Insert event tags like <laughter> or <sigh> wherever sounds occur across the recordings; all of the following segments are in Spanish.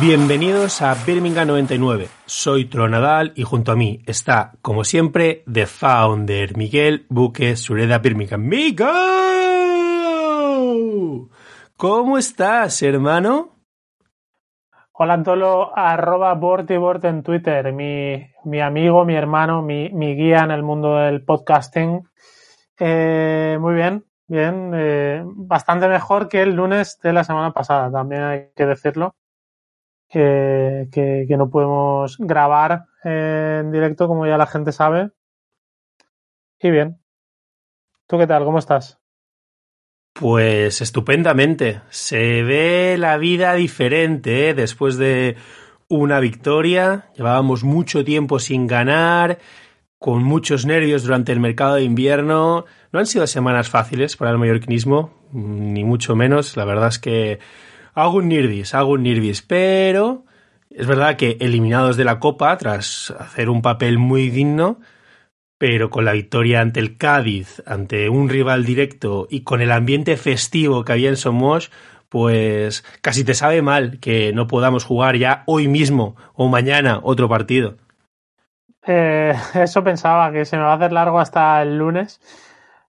Bienvenidos a Birmingham 99. Soy Tronadal y junto a mí está, como siempre, The Founder, Miguel Buque Sureda Birmingham. ¡Miguel! ¿Cómo estás, hermano? Hola Antolo, arroba en Twitter, mi, mi, amigo, mi hermano, mi, mi, guía en el mundo del podcasting. Eh, muy bien, bien, eh, bastante mejor que el lunes de la semana pasada, también hay que decirlo. Que, que, no podemos grabar en directo, como ya la gente sabe. Y bien. ¿Tú qué tal? ¿Cómo estás? Pues estupendamente. Se ve la vida diferente ¿eh? después de una victoria. Llevábamos mucho tiempo sin ganar, con muchos nervios durante el mercado de invierno. No han sido semanas fáciles para el mallorquinismo, ni mucho menos. La verdad es que hago un nirbis, hago un nirbis, pero es verdad que eliminados de la Copa, tras hacer un papel muy digno, pero con la victoria ante el Cádiz, ante un rival directo y con el ambiente festivo que había en Somos, pues casi te sabe mal que no podamos jugar ya hoy mismo o mañana otro partido. Eh, <laughs> eso pensaba, que se me va a hacer largo hasta el lunes.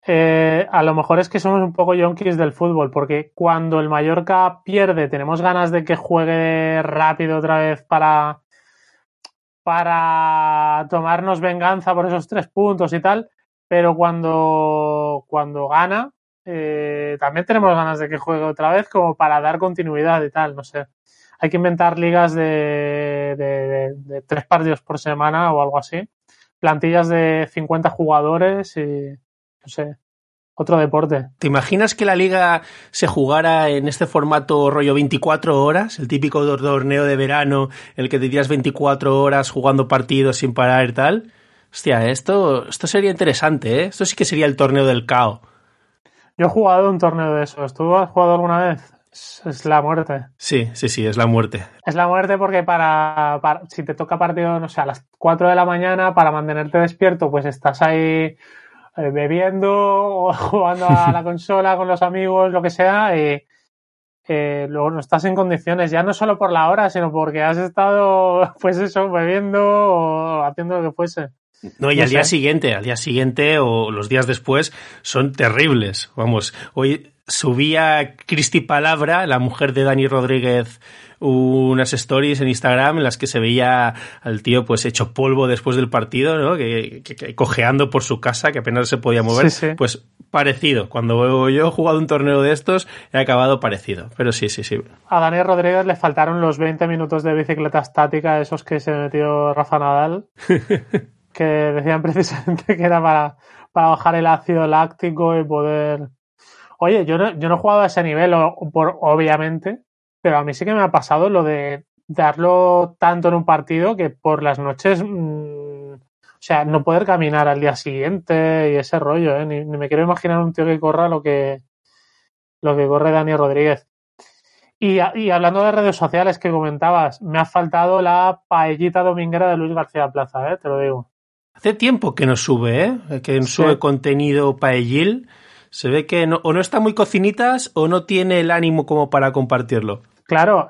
Eh, a lo mejor es que somos un poco yonkis del fútbol, porque cuando el Mallorca pierde tenemos ganas de que juegue rápido otra vez para, para tomarnos venganza por esos tres puntos y tal, pero cuando, cuando gana, eh, también tenemos ganas de que juegue otra vez como para dar continuidad y tal, no sé. Hay que inventar ligas de, de, de, de tres partidos por semana o algo así. Plantillas de 50 jugadores y, no sé, otro deporte. ¿Te imaginas que la liga se jugara en este formato rollo 24 horas? El típico torneo de verano, el que te tiras 24 horas jugando partidos sin parar y tal. Hostia, esto, esto sería interesante, ¿eh? Esto sí que sería el torneo del caos. Yo he jugado un torneo de esos. ¿Tú has jugado alguna vez? Es, es la muerte. Sí, sí, sí, es la muerte. Es la muerte porque para, para, si te toca partido, no sé, a las 4 de la mañana, para mantenerte despierto, pues estás ahí bebiendo o <laughs> jugando a la consola con los amigos, lo que sea, y eh, luego no estás en condiciones, ya no solo por la hora, sino porque has estado, <laughs> pues eso, bebiendo o haciendo lo que fuese. No, y no al sé. día siguiente, al día siguiente o los días después son terribles. Vamos, hoy subía Cristi Palabra, la mujer de Dani Rodríguez, unas stories en Instagram en las que se veía al tío pues hecho polvo después del partido, ¿no? Que, que, que cojeando por su casa, que apenas se podía mover. Sí, sí. Pues parecido. Cuando yo he jugado un torneo de estos, he acabado parecido. Pero sí, sí, sí. A Dani Rodríguez le faltaron los 20 minutos de bicicleta estática, esos que se metió Rafa Nadal, <laughs> que decían precisamente que era para, para bajar el ácido láctico y poder Oye, yo no, yo no he jugado a ese nivel, o, por, obviamente, pero a mí sí que me ha pasado lo de darlo tanto en un partido que por las noches, mmm, o sea, no poder caminar al día siguiente y ese rollo, ¿eh? Ni, ni, me quiero imaginar un tío que corra lo que, lo que corre Dani Rodríguez. Y, y, hablando de redes sociales que comentabas, me ha faltado la paellita dominguera de Luis García Plaza, ¿eh? Te lo digo. Hace tiempo que no sube, ¿eh? Que no sube contenido paellil. Se ve que no, o no está muy cocinitas o no tiene el ánimo como para compartirlo. Claro,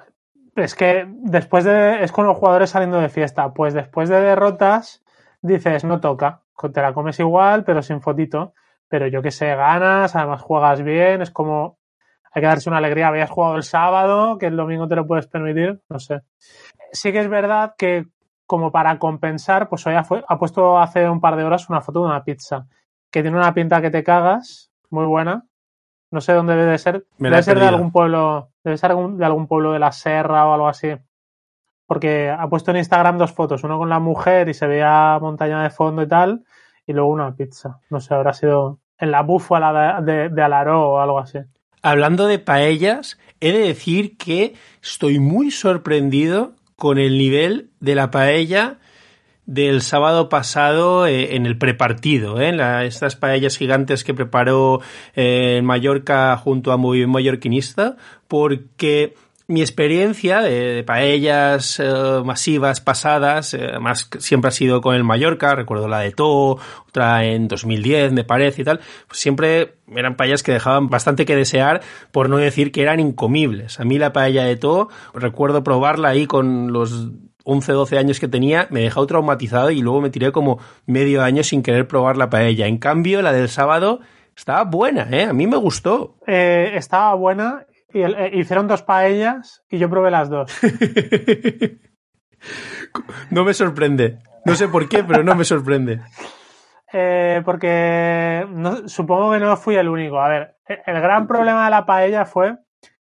es que después de. Es con los jugadores saliendo de fiesta. Pues después de derrotas, dices, no toca. Te la comes igual, pero sin fotito. Pero yo que sé, ganas, además juegas bien, es como. Hay que darse una alegría. Habías jugado el sábado, que el domingo te lo puedes permitir, no sé. Sí que es verdad que, como para compensar, pues hoy ha, ha puesto hace un par de horas una foto de una pizza. Que tiene una pinta que te cagas, muy buena. No sé dónde debe de ser. Me debe ser de algún pueblo, debe ser de algún pueblo de la Serra o algo así. Porque ha puesto en Instagram dos fotos, uno con la mujer y se veía montaña de fondo y tal, y luego una pizza. No sé, habrá sido en la búfala de, de, de Alaró o algo así. Hablando de paellas, he de decir que estoy muy sorprendido con el nivel de la paella del sábado pasado eh, en el prepartido, ¿eh? Estas paellas gigantes que preparó eh, en Mallorca junto a Movimiento Mallorquinista, porque mi experiencia de, paellas eh, masivas pasadas, eh, más siempre ha sido con el Mallorca, recuerdo la de To, otra en 2010 me parece y tal, pues siempre eran paellas que dejaban bastante que desear, por no decir que eran incomibles. A mí la paella de To, recuerdo probarla ahí con los 11, 12 años que tenía, me dejó traumatizado y luego me tiré como medio año sin querer probar la paella. En cambio, la del sábado estaba buena, ¿eh? A mí me gustó. Eh, estaba buena y eh, hicieron dos paellas y yo probé las dos. <laughs> no me sorprende. No sé por qué, pero no me sorprende. Eh, porque supongo que no fui el único. A ver, el gran problema de la paella fue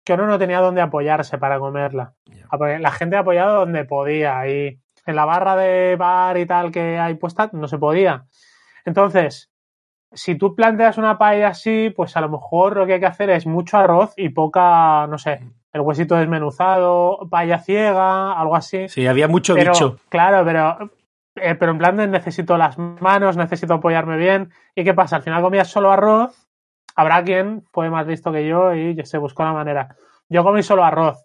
que uno no tenía dónde apoyarse para comerla. La gente ha apoyado donde podía y en la barra de bar y tal que hay puesta no se podía. Entonces, si tú planteas una paella así, pues a lo mejor lo que hay que hacer es mucho arroz y poca, no sé, el huesito desmenuzado, paella ciega, algo así. Sí, había mucho bicho. Claro, pero, eh, pero en plan de necesito las manos, necesito apoyarme bien. ¿Y qué pasa? Al final comías solo arroz, habrá quien fue más listo que yo y se buscó la manera. Yo comí solo arroz,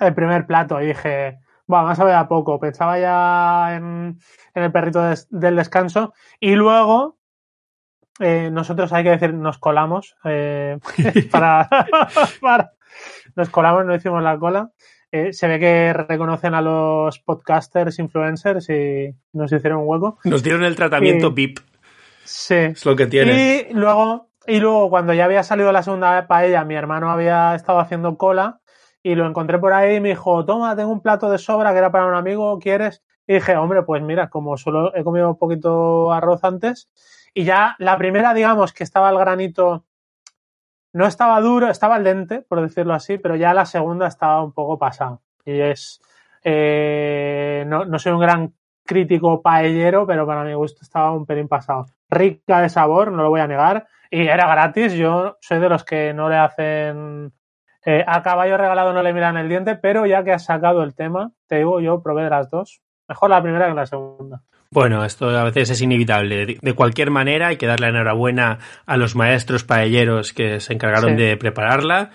el primer plato, y dije, bueno, más a ver a poco. Pensaba ya en, el perrito del descanso. Y luego eh, nosotros hay que decir, nos colamos eh, <laughs> <laughs> para, nos colamos, no hicimos la cola. Eh, se ve que reconocen a los podcasters, influencers y nos hicieron un hueco. Nos dieron el tratamiento VIP. Sí. Es lo que tiene. Y luego, y luego, cuando ya había salido la segunda paella, mi hermano había estado haciendo cola y lo encontré por ahí y me dijo, toma, tengo un plato de sobra que era para un amigo, ¿quieres? Y dije, hombre, pues mira, como solo he comido un poquito arroz antes, y ya la primera, digamos, que estaba el granito, no estaba duro, estaba al dente, por decirlo así, pero ya la segunda estaba un poco pasada. Y es, eh, no, no soy un gran crítico paellero, pero para mi gusto estaba un pelín pasado. Rica de sabor, no lo voy a negar, y era gratis. Yo soy de los que no le hacen eh, a caballo regalado no le miran el diente, pero ya que has sacado el tema, te digo, yo probé de las dos. Mejor la primera que la segunda. Bueno, esto a veces es inevitable. De cualquier manera, hay que darle enhorabuena a los maestros paelleros que se encargaron de prepararla,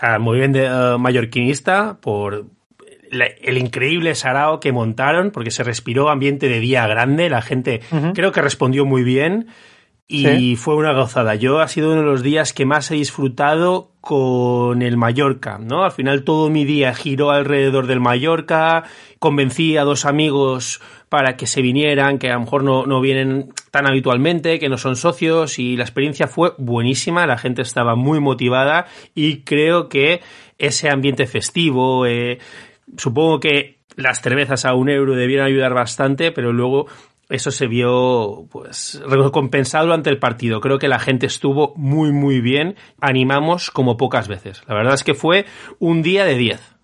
al movimiento uh, mallorquinista por el increíble sarao que montaron, porque se respiró ambiente de día grande, la gente creo que respondió muy bien y fue una gozada. Yo ha sido uno de los días que más he disfrutado con el Mallorca, ¿no? Al final todo mi día giró alrededor del Mallorca, convencí a dos amigos para que se vinieran, que a lo mejor no, no vienen tan habitualmente, que no son socios y la experiencia fue buenísima, la gente estaba muy motivada y creo que ese ambiente festivo, eh, supongo que las cervezas a un euro debieron ayudar bastante, pero luego eso se vio pues recompensado durante el partido. Creo que la gente estuvo muy muy bien, animamos como pocas veces. La verdad es que fue un día de 10.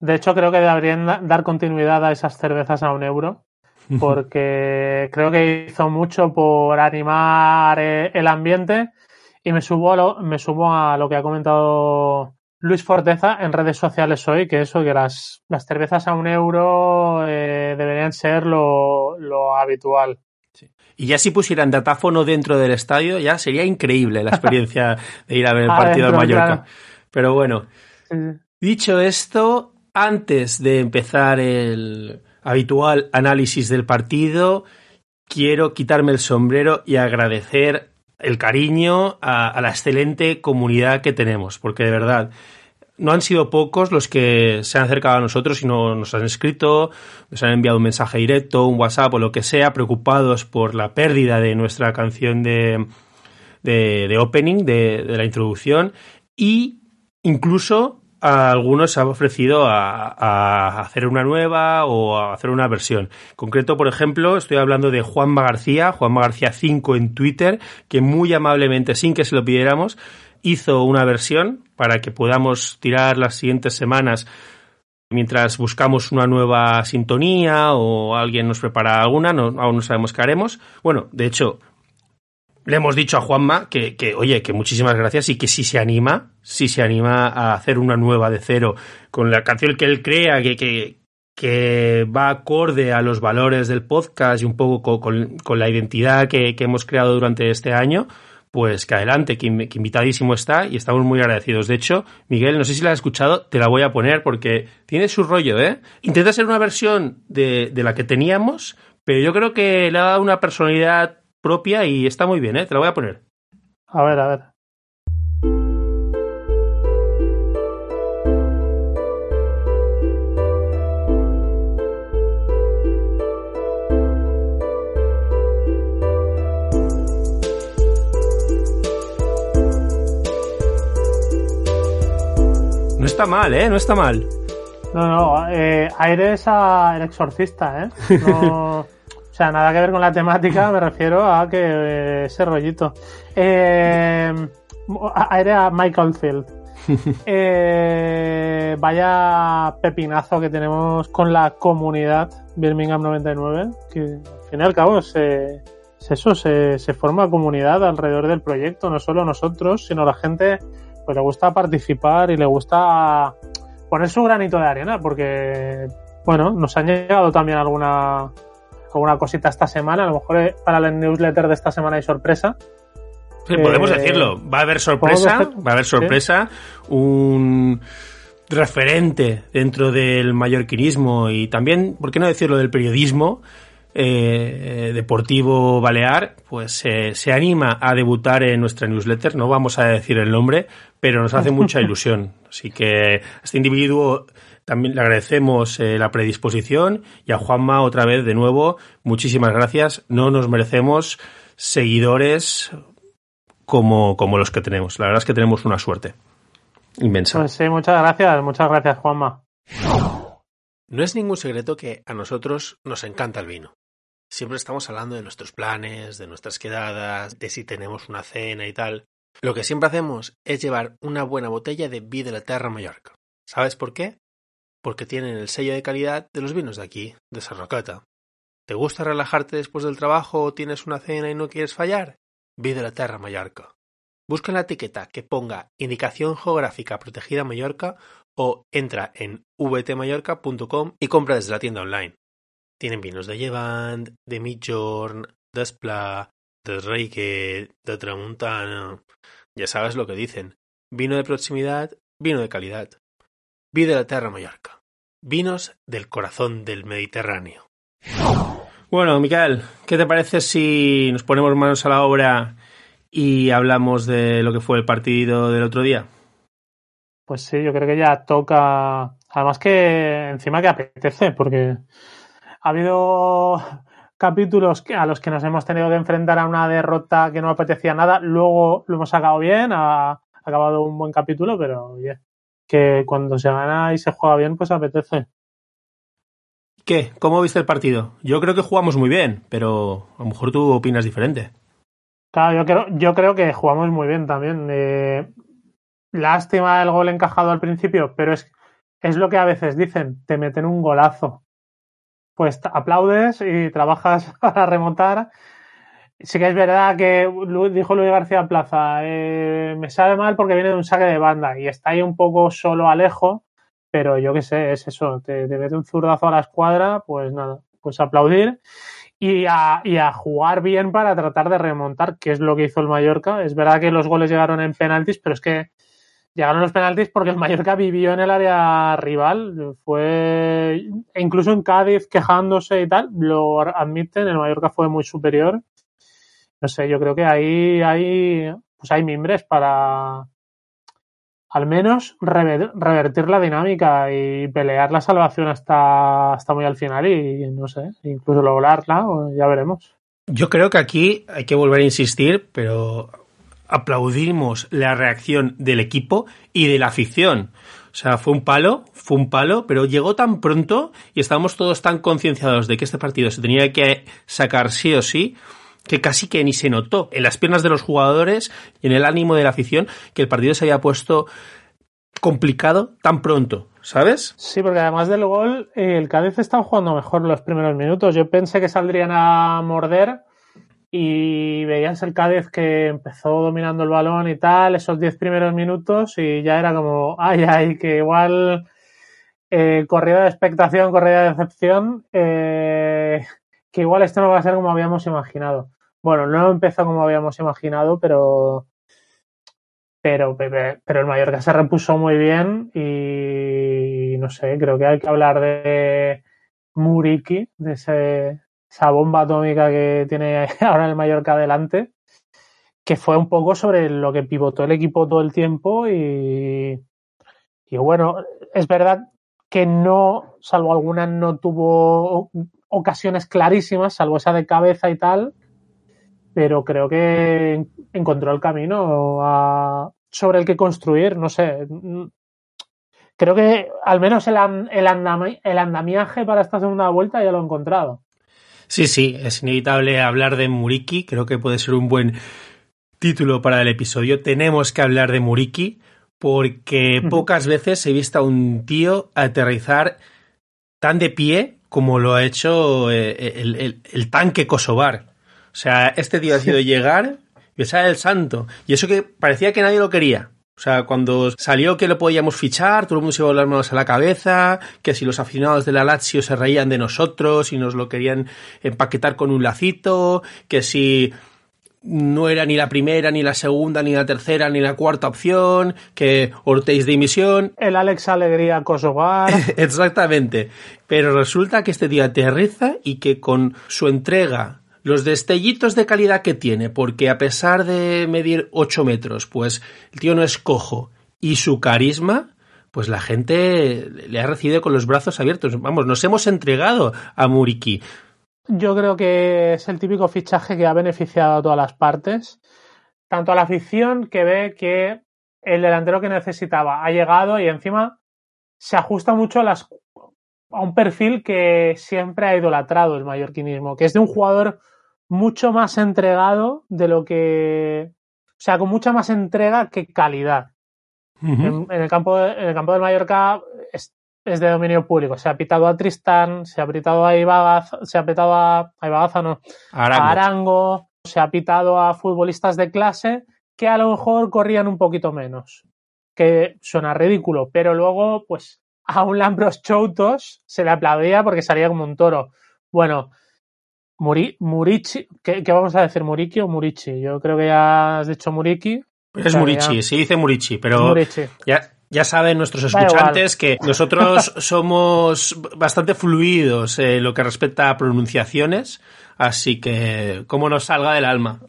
De hecho, creo que deberían dar continuidad a esas cervezas a un euro, porque creo que hizo mucho por animar eh, el ambiente y me subo a lo, me subo a lo que ha comentado Luis Forteza en redes sociales hoy, que eso, que las, las cervezas a un euro eh, deberían ser lo, habitual. Y ya si pusieran datáfono dentro del estadio, ya sería increíble la experiencia <laughs> de ir a ver el partido de Mallorca. Pero bueno, dicho esto, antes de empezar el habitual análisis del partido, quiero quitarme el sombrero y agradecer el cariño a, la excelente comunidad que tenemos, porque de verdad no han sido pocos los que se han acercado a nosotros y no, nos han escrito, nos han enviado un mensaje directo, un WhatsApp o lo que sea, preocupados por la pérdida de nuestra canción de, de, opening, de, de, la introducción, y incluso a algunos se ha ofrecido a, hacer una nueva o a hacer una versión. En concreto, por ejemplo, estoy hablando de Juanma García, Juanma García 5 en Twitter, que muy amablemente, sin que se lo pidiéramos, hizo una versión para que podamos tirar las siguientes semanas mientras buscamos una nueva sintonía o alguien nos prepara alguna, no, aún no sabemos qué haremos. Bueno, de hecho, le hemos dicho a Juanma que, que, oye, que muchísimas gracias y que si se anima, si se anima a hacer una nueva de cero con la canción que él crea que, que, que va acorde a los valores del podcast y un poco con, con, la identidad que, que, hemos creado durante este año, pues que adelante, que, invitadísimo está y estamos muy agradecidos. De hecho, Miguel, no sé si la has escuchado, te la voy a poner porque tiene su rollo, ¿eh? Intenta ser una versión de, de la que teníamos, pero yo creo que le ha dado una personalidad propia y está muy bien, ¿eh? Te la voy a poner. A ver, a ver. No está mal, ¿eh? No está mal. No, no, eh, Aire es el exorcista, ¿eh? <laughs> No, sea, nada que ver con la temática, me refiero a que eh, ese rollito. Eh, aire a Michael Field. <laughs> Eh, vaya pepinazo que tenemos con la comunidad Birmingham 99, que al fin y al cabo es, eso, se, se forma comunidad alrededor del proyecto, no solo nosotros, sino la gente pues le gusta participar y le gusta poner su granito de arena, porque, bueno, nos han llegado también alguna, alguna cosita esta semana, a lo mejor eh, para el newsletter de esta semana hay sorpresa. Sí, podemos decirlo, va a haber sorpresa, va a haber sorpresa, un referente dentro del mallorquinismo y también, ¿por qué no decirlo, del periodismo, eh, deportivo balear, pues eh, se anima a debutar en nuestra newsletter. No vamos a decir el nombre, pero nos hace mucha <laughs> ilusión. Así que este individuo también le agradecemos eh, la predisposición y a Juanma otra vez de nuevo, muchísimas gracias. No nos merecemos seguidores como, como los que tenemos. La verdad es que tenemos una suerte inmensa. Pues sí, muchas gracias, muchas gracias Juanma. No es ningún secreto que a nosotros nos encanta el vino. Siempre estamos hablando de nuestros planes, de nuestras quedadas, de si tenemos una cena y tal. Lo que siempre hacemos es llevar una buena botella de Vida de la Terra Mallorca. ¿Sabes por qué? Porque tienen el sello de calidad de los vinos de aquí, de Sarrocata. ¿Te gusta relajarte después del trabajo o tienes una cena y no quieres fallar? Vida de la Terra Mallorca. Busca en la etiqueta que ponga indicación geográfica protegida Mallorca o entra en vtmallorca.com y compra desde la tienda online. Tienen vinos de Llevant, de Midjorn, de Esplà, de Reike, de Tramuntana. Ya sabes lo que dicen. Vino de proximidad, vino de calidad. Vi de la Terra Mallorca. Vinos del corazón del Mediterráneo. Bueno, Miquel, ¿qué te parece si nos ponemos manos a la obra y hablamos de lo que fue el partido del otro día? Pues sí, yo creo que ya toca. Además que encima que apetece, porque ha habido capítulos a los que nos hemos tenido que enfrentar a una derrota que no apetecía nada. Luego lo hemos sacado bien, ha acabado un buen capítulo, pero oye, que cuando se gana y se juega bien, pues apetece. ¿Qué? ¿Cómo viste el partido? Yo creo que jugamos muy bien, pero a lo mejor tú opinas diferente. Claro, yo creo, yo creo que jugamos muy bien también. Eh, lástima el gol encajado al principio, pero es, es lo que a veces dicen, te meten un golazo pues aplaudes y trabajas <laughs> para remontar. Sí que es verdad que dijo Luis García Plaza, eh, me sabe mal porque viene de un saque de banda y está ahí un poco solo Alejo, pero yo qué sé, es eso, te, mete un zurdazo a la escuadra, pues nada, pues aplaudir y a, y a jugar bien para tratar de remontar, que es lo que hizo el Mallorca. Es verdad que los goles llegaron en penaltis, pero es que llegaron los penaltis porque el Mallorca vivió en el área rival. Fue incluso en Cádiz quejándose y tal, lo admiten, el Mallorca fue muy superior. No sé, yo creo que ahí hay, pues hay mimbres para al menos revertir la dinámica y pelear la salvación hasta, hasta muy al final y no sé, incluso lograrla, ya veremos. Yo creo que aquí hay que volver a insistir, pero aplaudimos la reacción del equipo y de la afición. O sea, fue un palo, fue un palo, pero llegó tan pronto y estábamos todos tan concienciados de que este partido se tenía que sacar sí o sí, que casi que ni se notó en las piernas de los jugadores y en el ánimo de la afición que el partido se había puesto complicado tan pronto, ¿sabes? Sí, porque además del gol, el Cádiz estaba jugando mejor los primeros minutos. Yo pensé que saldrían a morder y veías el Cádiz que empezó dominando el balón y tal, esos 10 primeros minutos y ya era como, ay, ay, que igual eh, corrida de expectación, corrida de decepción, eh, que igual esto no va a ser como habíamos imaginado. bueno, no empezó como habíamos imaginado, pero pero, pero el Mallorca se repuso muy bien y no sé, creo que hay que hablar de Muriki, de ese, esa bomba atómica que tiene <laughs> ahora el Mallorca adelante, que fue un poco sobre lo que pivotó el equipo todo el tiempo y, y bueno, es verdad que no, salvo alguna, no tuvo ocasiones clarísimas, salvo esa de cabeza y tal, pero creo que encontró el camino sobre el que construir, no sé. Creo que al menos el, el, el andamiaje para esta segunda vuelta ya lo he encontrado. Sí, sí, es inevitable hablar de Muriki, creo que puede ser un buen título para el episodio. Tenemos que hablar de Muriki porque pocas veces he visto a un tío aterrizar tan de pie como lo ha hecho eh, el, el tanque kosovar. O sea, este tío ha sido <laughs> llegar, besar el santo. Y eso que parecía que nadie lo quería. O sea, cuando salió que lo podíamos fichar, todo el mundo se iba a las manos a la cabeza, que si los aficionados de la Lazio se reían de nosotros y nos lo querían empaquetar con un lacito, que si no era ni la primera, ni la segunda, ni la tercera, ni la cuarta opción, que Ortiz de dimisión. El Alex Alegría Kosovar. <laughs> Exactamente. Pero resulta que este tío aterriza y que con su entrega los destellitos de calidad que tiene, porque a pesar de medir 8 metros, pues el tío no es cojo y su carisma, pues la gente le ha recibido con los brazos abiertos. Vamos, nos hemos entregado a Muriki. Yo creo que es el típico fichaje que ha beneficiado a todas las partes, tanto a la afición que ve que el delantero que necesitaba ha llegado y encima se ajusta mucho a, las, a un perfil que siempre ha idolatrado el mallorquinismo, que es de un jugador mucho más entregado de lo que. O sea, con mucha más entrega que calidad. en, el campo en el campo del Mallorca es, de dominio público. Se ha pitado a Tristán, se ha pitado a Ibagaz, se ha pitado a, a no, Arango. a Arango, se ha pitado a futbolistas de clase que a lo mejor corrían un poquito menos. Que suena ridículo, pero luego, pues, a un Lambros Choutos se le aplaudía porque salía como un toro. Bueno, Muri, Murichi, ¿qué, vamos a decir? ¿Muriki o Murichi? Yo creo que ya has dicho Muriki. Es Murichi, se dice Murichi, pero Ya, ya saben nuestros escuchantes que nosotros <laughs> somos bastante fluidos en lo que respecta a pronunciaciones, así que como nos salga del alma.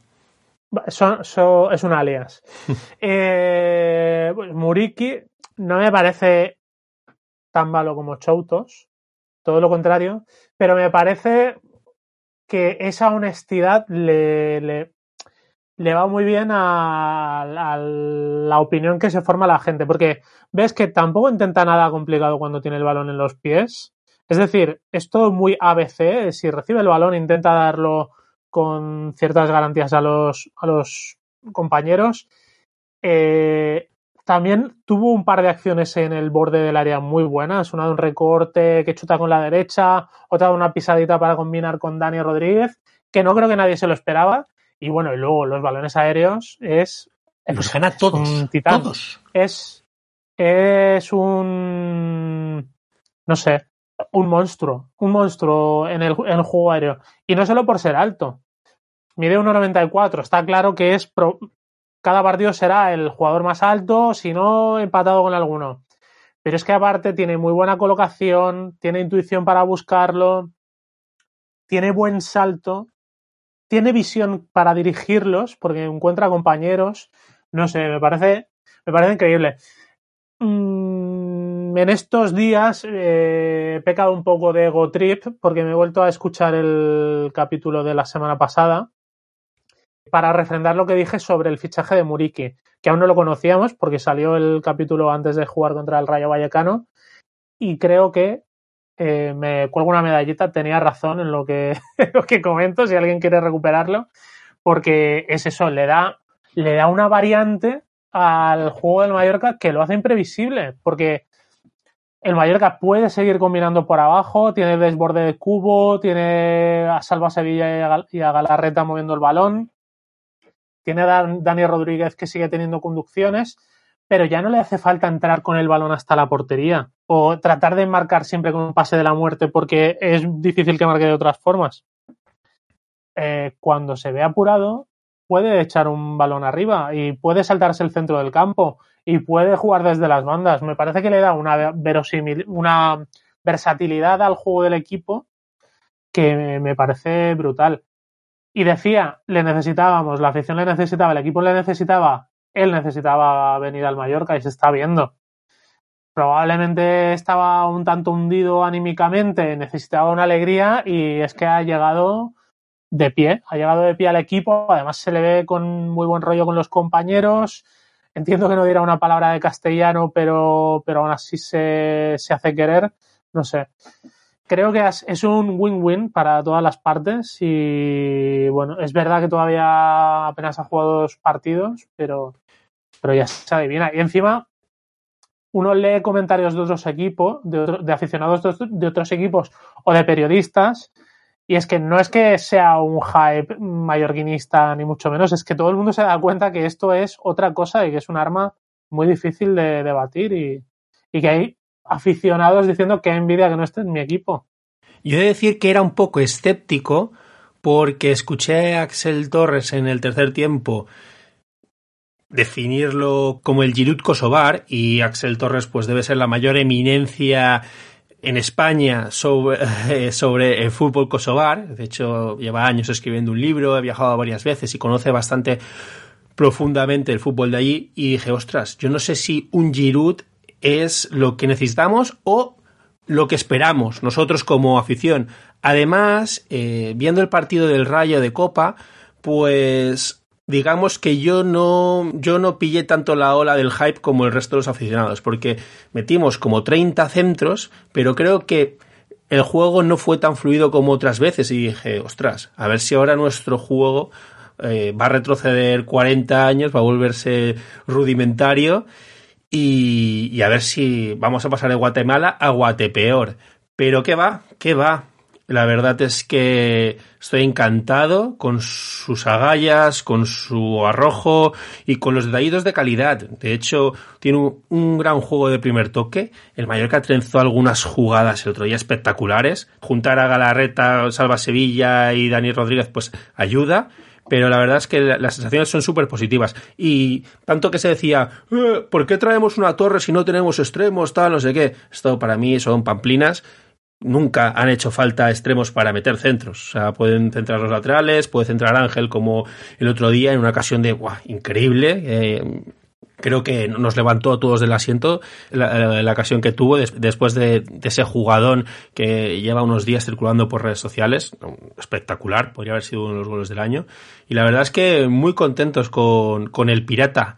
es un alias. <laughs> eh, pues Muriki no me parece tan malo como Choutos, todo lo contrario, pero me parece que esa honestidad le, le, va muy bien a, la opinión que se forma la gente, porque ves que tampoco intenta nada complicado cuando tiene el balón en los pies. Es decir, es todo muy ABC. Si recibe el balón, intenta darlo con ciertas garantías a los, a los compañeros. Eh, también tuvo un par de acciones en el borde del área muy buenas. Una de un recorte que chuta con la derecha, otra de una pisadita para combinar con Dani Rodríguez, que no creo que nadie se lo esperaba. Y bueno, y luego los balones aéreos es. Los gana todos. Un titán. Todos. Es. Es un. No sé. Un monstruo. Un monstruo en el, en el juego aéreo. Y no solo por ser alto. Mide 1,94. Está claro que es cada partido será el jugador más alto, si no empatado con alguno. Pero es que aparte tiene muy buena colocación, tiene intuición para buscarlo, tiene buen salto, tiene visión para dirigirlos, porque encuentra compañeros. No sé, me parece, me parece increíble. Mm, en estos días eh, he pecado un poco de ego trip porque me he vuelto a escuchar el capítulo de la semana pasada para refrendar lo que dije sobre el fichaje de Muriki, que aún no lo conocíamos porque salió el capítulo antes de jugar contra el Rayo Vallecano y creo que eh, me cuelgo una medallita, tenía razón en lo que, <laughs> que comento, si alguien quiere recuperarlo, porque es eso, le da, le da una variante al juego del Mallorca que lo hace imprevisible, porque el Mallorca puede seguir combinando por abajo, tiene desborde de cubo, tiene a Salva Sevilla y a Galarreta moviendo el balón, tiene a Dani Rodríguez que sigue teniendo conducciones, pero ya no le hace falta entrar con el balón hasta la portería o tratar de marcar siempre con un pase de la muerte porque es difícil que marque de otras formas. eh, cuando se ve apurado, puede echar un balón arriba y puede saltarse el centro del campo y puede jugar desde las bandas. Me parece que le da una una versatilidad al juego del equipo que me parece brutal. Y decía, le necesitábamos, la afición le necesitaba, el equipo le necesitaba, él necesitaba venir al Mallorca y se está viendo. Probablemente estaba un tanto hundido anímicamente, necesitaba una alegría y es que ha llegado de pie, ha llegado de pie al equipo, además se le ve con muy buen rollo con los compañeros, entiendo que no diera una palabra de castellano, pero, pero aún así se, se hace querer, no sé. Creo que es un win-win para todas las partes y bueno, es verdad que todavía apenas ha jugado dos partidos, pero, pero ya se adivina. Y encima, uno lee comentarios de otros equipos, de, de aficionados de otros equipos o de periodistas y es que no es que sea un hype mallorquinista, ni mucho menos, es que todo el mundo se da cuenta que esto es otra cosa y que es un arma muy difícil de debatir y, que hay aficionados diciendo que envidia que no esté en mi equipo. Yo he de decir que era un poco escéptico porque escuché a Axel Torres en el tercer tiempo definirlo como el Giroud Kosovar y Axel Torres pues debe ser la mayor eminencia en España sobre, <laughs> sobre el fútbol kosovar. De hecho, lleva años escribiendo un libro, he viajado varias veces y conoce bastante profundamente el fútbol de allí. Y dije, ostras, yo no sé si un Giroud es lo que necesitamos o lo que esperamos nosotros como afición. Además, eh, viendo el partido del Rayo de Copa, pues digamos que yo no, yo no pillé tanto la ola del hype como el resto de los aficionados, porque metimos como 30 centros, pero creo que el juego no fue tan fluido como otras veces y dije, ostras, a ver si ahora nuestro juego eh, va a retroceder 40 años, va a volverse rudimentario y, y a ver si vamos a pasar de Guatemala a Guatepeor. Pero ¿qué va? ¿Qué va? La verdad es que estoy encantado con sus agallas, con su arrojo y con los detallitos de calidad. De hecho, tiene un, gran juego de primer toque. El Mallorca trenzó algunas jugadas el otro día espectaculares. Juntar a Galarreta, Salva Sevilla y Dani Rodríguez, pues ayuda pero la verdad es que las sensaciones son súper positivas. Y tanto que se decía, eh, ¿por qué traemos una torre si no tenemos extremos, tal, no sé qué? Esto para mí son pamplinas nunca han hecho falta extremos para meter centros. O sea, pueden centrar los laterales, puede centrar Ángel como el otro día en una ocasión de increíble. Eh, creo que nos levantó a todos del asiento la, ocasión que tuvo después de, ese jugadón que lleva unos días circulando por redes sociales. Espectacular, podría haber sido uno de los goles del año. Y la verdad es que muy contentos con, con el Pirata.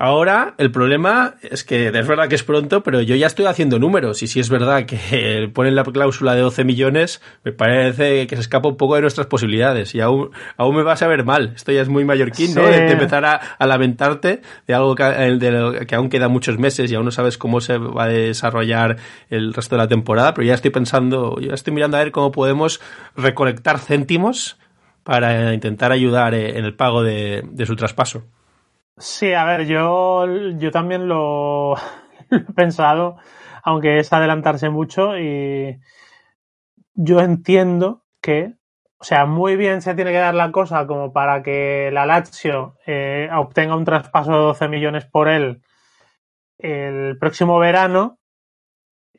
Ahora el problema es que es verdad que es pronto, pero yo ya estoy haciendo números y si es verdad que <laughs> ponen la cláusula de 12 millones, me parece que se escapa un poco de nuestras posibilidades y aún, aún me vas a ver mal. Esto ya es muy mallorquín, ¿no? De, empezar a, lamentarte de algo que, de que aún queda muchos meses y aún no sabes cómo se va a desarrollar el resto de la temporada, pero ya estoy pensando, ya estoy mirando a ver cómo podemos recolectar céntimos para intentar ayudar eh, en el pago de su traspaso. Sí, a ver, yo, yo también <laughs> lo, he pensado, aunque es adelantarse mucho y yo entiendo que, o sea, muy bien se tiene que dar la cosa como para que la Lazio eh, obtenga un traspaso de 12 millones por él el próximo verano,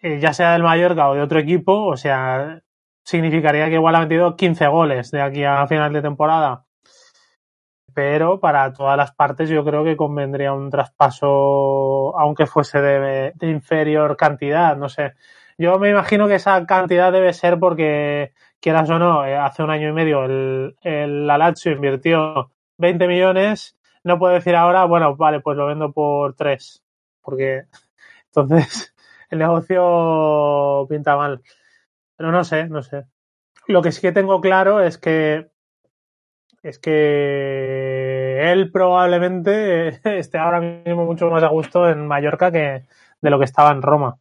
eh, ya sea del Mallorca o de otro equipo, o sea, significaría que igual ha metido 15 goles de aquí a final de temporada pero para todas las partes yo creo que convendría un traspaso, aunque fuese de, inferior cantidad, no sé. Yo me imagino que esa cantidad debe ser porque, quieras o no, eh, hace un año y medio el, el Lazio invirtió 20 millones, no puedo decir ahora, bueno, vale, pues lo vendo por 3, porque <laughs> entonces el negocio pinta mal. Pero no sé, no sé. Lo que sí que tengo claro es que es que él probablemente <laughs> esté ahora mismo mucho más a gusto en Mallorca que de lo que estaba en Roma.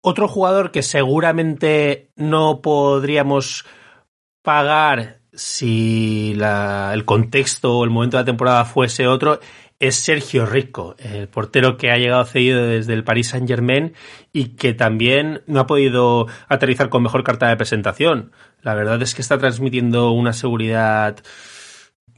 Otro jugador que seguramente no podríamos pagar si el contexto o el momento de la temporada fuese otro es Sergio Rico, el portero que ha llegado cedido desde el Paris Saint Germain y que también no ha podido aterrizar con mejor carta de presentación. La verdad es que está transmitiendo una seguridad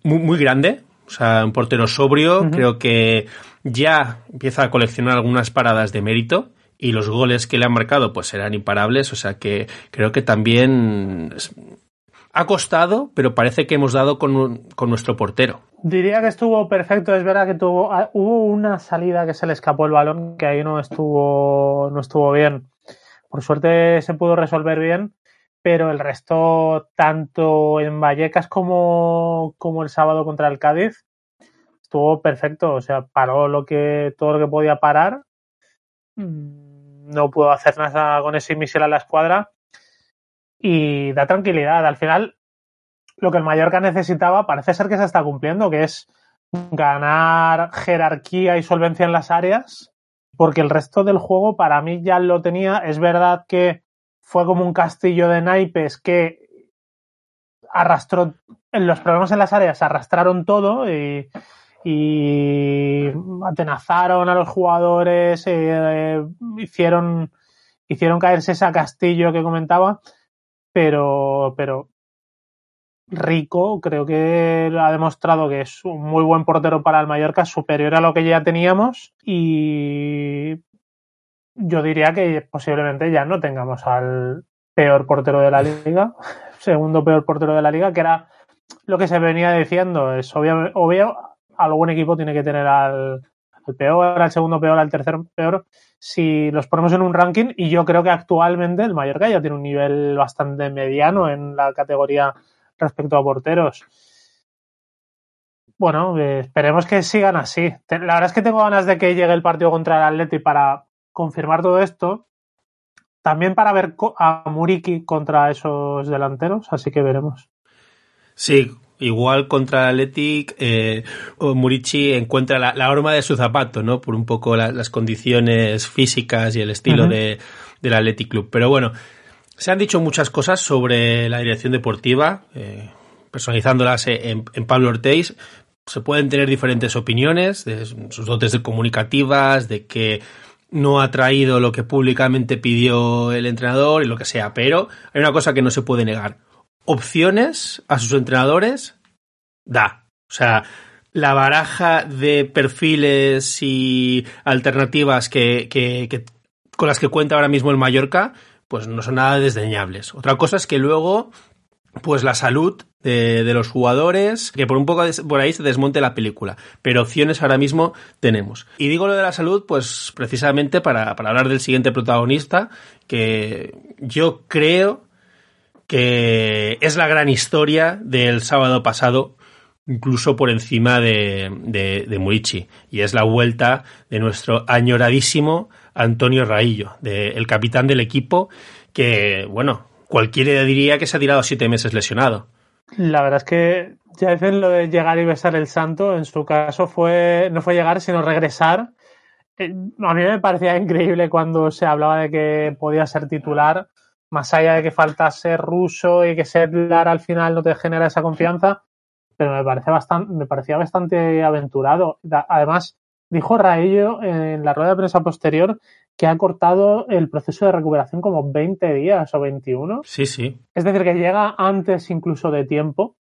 muy, muy grande, o sea, un portero sobrio, creo que ya empieza a coleccionar algunas paradas de mérito y los goles que le han marcado pues serán imparables, o sea que creo que también ha costado, pero parece que hemos dado con, con, nuestro portero. Diría que estuvo perfecto, es verdad que tuvo ah, hubo una salida que se le escapó el balón, que ahí no estuvo no estuvo bien. Por suerte se pudo resolver bien, pero el resto tanto en Vallecas como, el sábado contra el Cádiz estuvo perfecto, o sea, paró lo que todo lo que podía parar. Mm, no pudo hacer nada con ese misil a la escuadra y da tranquilidad. Al final, lo que el Mallorca necesitaba parece ser que se está cumpliendo, que es ganar jerarquía y solvencia en las áreas, porque el resto del juego para mí ya lo tenía. Es verdad que fue como un castillo de naipes que arrastró, los problemas en las áreas arrastraron todo y, atenazaron a los jugadores, eh, hicieron, hicieron caerse ese castillo que comentaba pero, pero Rico creo que ha demostrado que es un muy buen portero para el Mallorca, superior a lo que ya teníamos y yo diría que posiblemente ya no tengamos al peor portero de la liga, <laughs> segundo peor portero de la liga, que era lo que se venía diciendo. Es obvio, obvio algún equipo tiene que tener al, al peor, al segundo peor, al tercer peor, si los ponemos en un ranking y yo creo que actualmente el Mallorca ya tiene un nivel bastante mediano en la categoría respecto a porteros. Bueno, eh, esperemos que sigan así. La verdad es que tengo ganas de que llegue el partido contra el Atleti para confirmar todo esto. También para ver a Muriki contra esos delanteros, así que veremos. Sí, Igual contra el Athletic, eh, Murici encuentra la, la, horma de su zapato, ¿no? Por un poco las condiciones físicas y el estilo de, del Athletic Club. Pero bueno, se han dicho muchas cosas sobre la dirección deportiva, eh, personalizándolas en, Pablo Ortiz. Se pueden tener diferentes opiniones de sus dotes de comunicativas, de que no ha traído lo que públicamente pidió el entrenador y lo que sea, pero hay una cosa que no se puede negar opciones a sus entrenadores da. O sea, la baraja de perfiles y alternativas que, que, con las que cuenta ahora mismo el Mallorca, pues no son nada desdeñables. Otra cosa es que luego, pues la salud de, de, los jugadores, que por un poco por ahí se desmonte la película. Pero opciones ahora mismo tenemos. Y digo lo de la salud, pues precisamente para, para hablar del siguiente protagonista, que yo creo que es la gran historia del sábado pasado, incluso por encima de, de, de Murici. Y es la vuelta de nuestro añoradísimo Antonio Raillo, el capitán del equipo, que, bueno, cualquiera diría que se ha tirado siete meses lesionado. La verdad es que ya dicen lo de llegar y besar el santo, en su caso fue, no fue llegar, sino regresar. Eh, a mí me parecía increíble cuando se hablaba de que podía ser titular más allá de que falta ser ruso y que ser Lara al final no te genera esa confianza, pero me parece bastante, me parecía bastante aventurado. Además, dijo Raello en la rueda de prensa posterior que ha cortado el proceso de recuperación como 20 días o 21. Sí, sí. Es decir, que llega antes incluso de tiempo.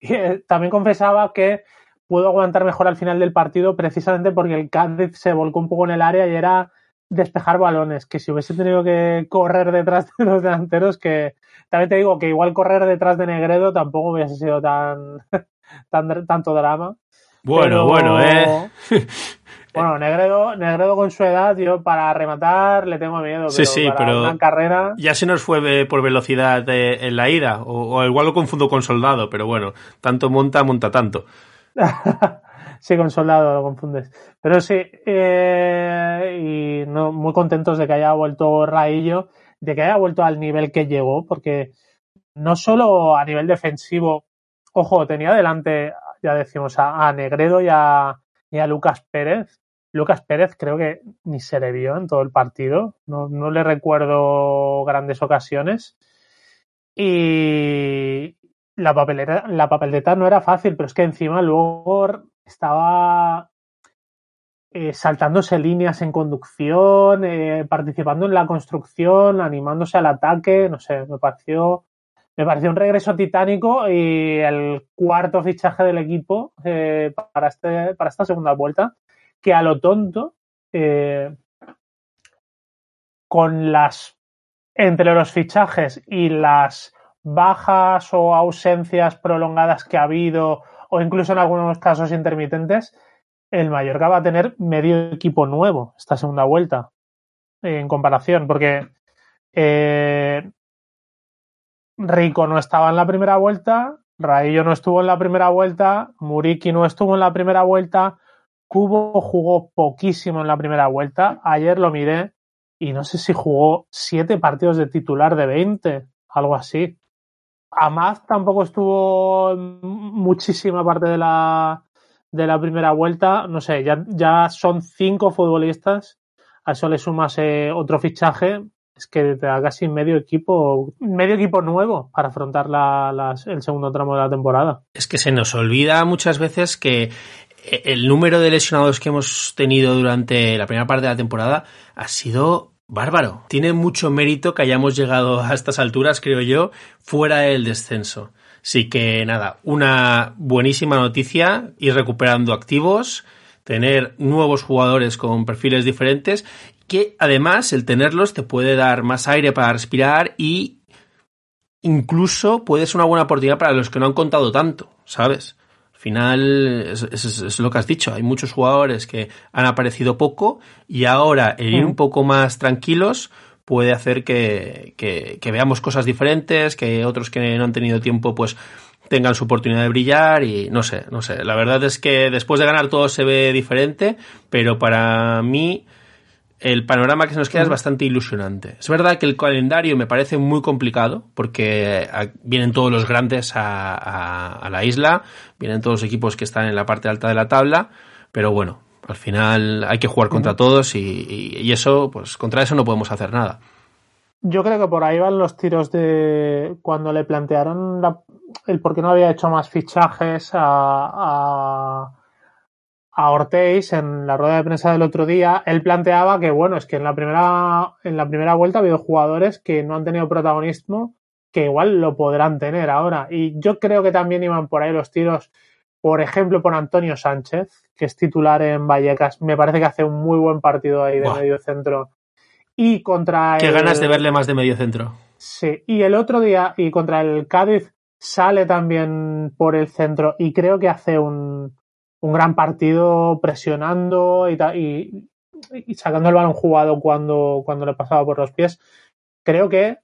Y eh, también confesaba que pudo aguantar mejor al final del partido precisamente porque el Cádiz se volcó un poco en el área y era despejar balones, que si hubiese tenido que correr detrás de los delanteros, que también te digo que igual correr detrás de Negredo tampoco hubiese sido tan, <laughs> tan tanto drama. Bueno, bueno, eh. <laughs> Bueno, Negredo, Negredo con su edad, yo para rematar le tengo miedo. Sí, sí, pero una carrera... ya se nos fue por velocidad en la ida, o, o, igual lo confundo con soldado, pero bueno, tanto monta, monta tanto. <laughs> Sí, con soldado lo confundes. Pero sí, eh, y no, muy contentos de que haya vuelto Raillo, de que haya vuelto al nivel que llegó, porque no solo a nivel defensivo, ojo, tenía delante, ya decimos, a, Negredo y a, a Lucas Pérez. Lucas Pérez creo que ni se le vio en todo el partido, no, no le recuerdo grandes ocasiones. Y la papeleta, la no era fácil, pero es que encima luego estaba eh, saltándose líneas en conducción, eh, participando en la construcción, animándose al ataque, no sé, me pareció, me pareció un regreso titánico y el cuarto fichaje del equipo eh, para, este, para esta segunda vuelta, que a lo tonto, con las, entre los fichajes y las bajas o ausencias prolongadas que ha habido, o incluso en algunos casos intermitentes, el Mallorca va a tener medio equipo nuevo esta segunda vuelta en comparación, porque eh, Rico no estaba en la primera vuelta, Raillo no estuvo en la primera vuelta, Muriki no estuvo en la primera vuelta, Cubo jugó poquísimo en la primera vuelta, ayer lo miré y no sé si jugó siete partidos de titular de 20, algo así. Amaz tampoco estuvo muchísima parte de la, de la primera vuelta, no sé, ya, ya son cinco futbolistas, a eso le sumas eh, otro fichaje, es que te da casi medio equipo, medio equipo nuevo para afrontar el segundo tramo de la temporada. Es que se nos olvida muchas veces que el número de lesionados que hemos tenido durante la primera parte de la temporada ha sido bárbaro. Tiene mucho mérito que hayamos llegado a estas alturas, creo yo, fuera del descenso. Así que nada, una buenísima noticia, ir recuperando activos, tener nuevos jugadores con perfiles diferentes, que además el tenerlos te puede dar más aire para respirar y incluso puede ser una buena oportunidad para los que no han contado tanto, ¿sabes? Al final es, lo que has dicho, hay muchos jugadores que han aparecido poco y ahora el ir un poco más tranquilos puede hacer que, que, veamos cosas diferentes, que otros que no han tenido tiempo pues tengan su oportunidad de brillar y no sé, no sé. La verdad es que después de ganar todo se ve diferente, pero para mí el panorama que se nos queda es bastante ilusionante. Es verdad que el calendario me parece muy complicado porque vienen todos los grandes a, a la isla, vienen todos los equipos que están en la parte alta de la tabla, pero bueno, al final hay que jugar contra todos y, eso, pues contra eso no podemos hacer nada. Yo creo que por ahí van los tiros de cuando le plantearon el por qué no había hecho más fichajes a, a, a Ortiz en la rueda de prensa del otro día. Él planteaba que, bueno, es que en la primera, en la primera vuelta ha habido jugadores que no han tenido protagonismo que igual lo podrán tener ahora. Y yo creo que también iban por ahí los tiros por ejemplo, por Antonio Sánchez, que es titular en Vallecas. Me parece que hace un muy buen partido ahí de medio centro. Y contra Qué ganas de verle más de medio centro. Sí, y el otro día, y contra el Cádiz, sale también por el centro y creo que hace un, un gran partido presionando y, sacando el balón jugado cuando, cuando le pasaba por los pies. Creo que,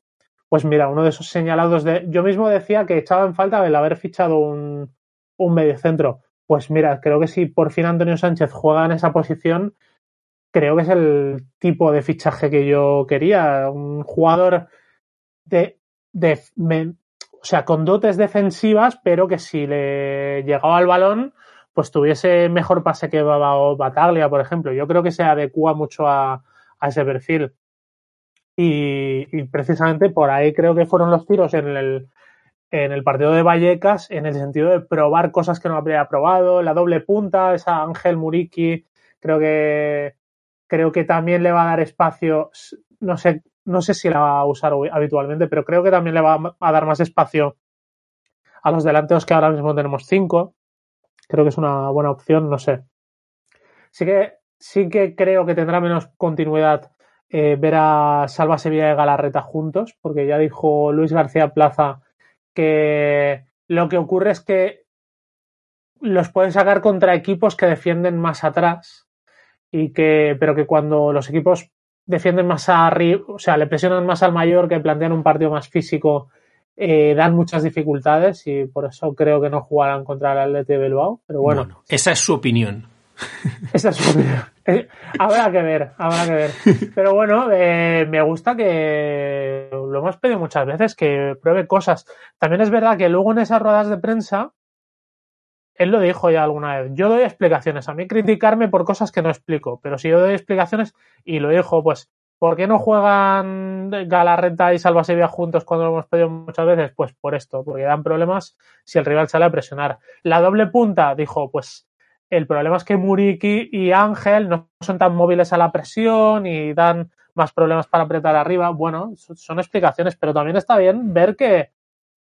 pues mira, uno de esos señalados de. Yo mismo decía que echaba en falta el haber fichado un, un mediocentro. Pues mira, creo que si por fin Antonio Sánchez juega en esa posición, creo que es el tipo de fichaje que yo quería. Un jugador de, de o sea, con dotes defensivas, pero que si le llegaba al balón, pues tuviese mejor pase que Bataglia, por ejemplo. Yo creo que se adecua mucho a, ese perfil. Y, precisamente por ahí creo que fueron los tiros en el, en el partido de Vallecas en el sentido de probar cosas que no habría probado, la doble punta, esa Ángel Muriki, creo que creo que también le va a dar espacio, no sé, no sé si la va a usar habitualmente, pero creo que también le va a dar más espacio a los delanteros que ahora mismo tenemos cinco. Creo que es una buena opción, no sé. Sí que, sí que creo que tendrá menos continuidad eh, ver a Salva Sevilla y Galarreta juntos, porque ya dijo Luis García Plaza que lo que ocurre es que los pueden sacar contra equipos que defienden más atrás y que pero que cuando los equipos defienden más arriba, o sea, le presionan más al mayor, que plantean un partido más físico, eh, dan muchas dificultades y por eso creo que no jugarán contra el Atleti de Bilbao. Pero bueno, esa es su opinión. <laughs> Esa es su opinión. Eh, habrá que ver, habrá que ver. Pero bueno, eh, me gusta que lo hemos pedido muchas veces, que pruebe cosas. También es verdad que luego en esas ruedas de prensa, él lo dijo ya alguna vez, yo doy explicaciones. A mí criticarme por cosas que no explico, pero si yo doy explicaciones y lo dijo, pues, ¿por qué no juegan Galarreta y Salva Sevilla juntos cuando lo hemos pedido muchas veces? Pues por esto, porque dan problemas si el rival sale a presionar. La doble punta, dijo, pues El problema es que Muriki y Ángel no son tan móviles a la presión y dan más problemas para apretar arriba. Bueno, son explicaciones, pero también está bien ver que,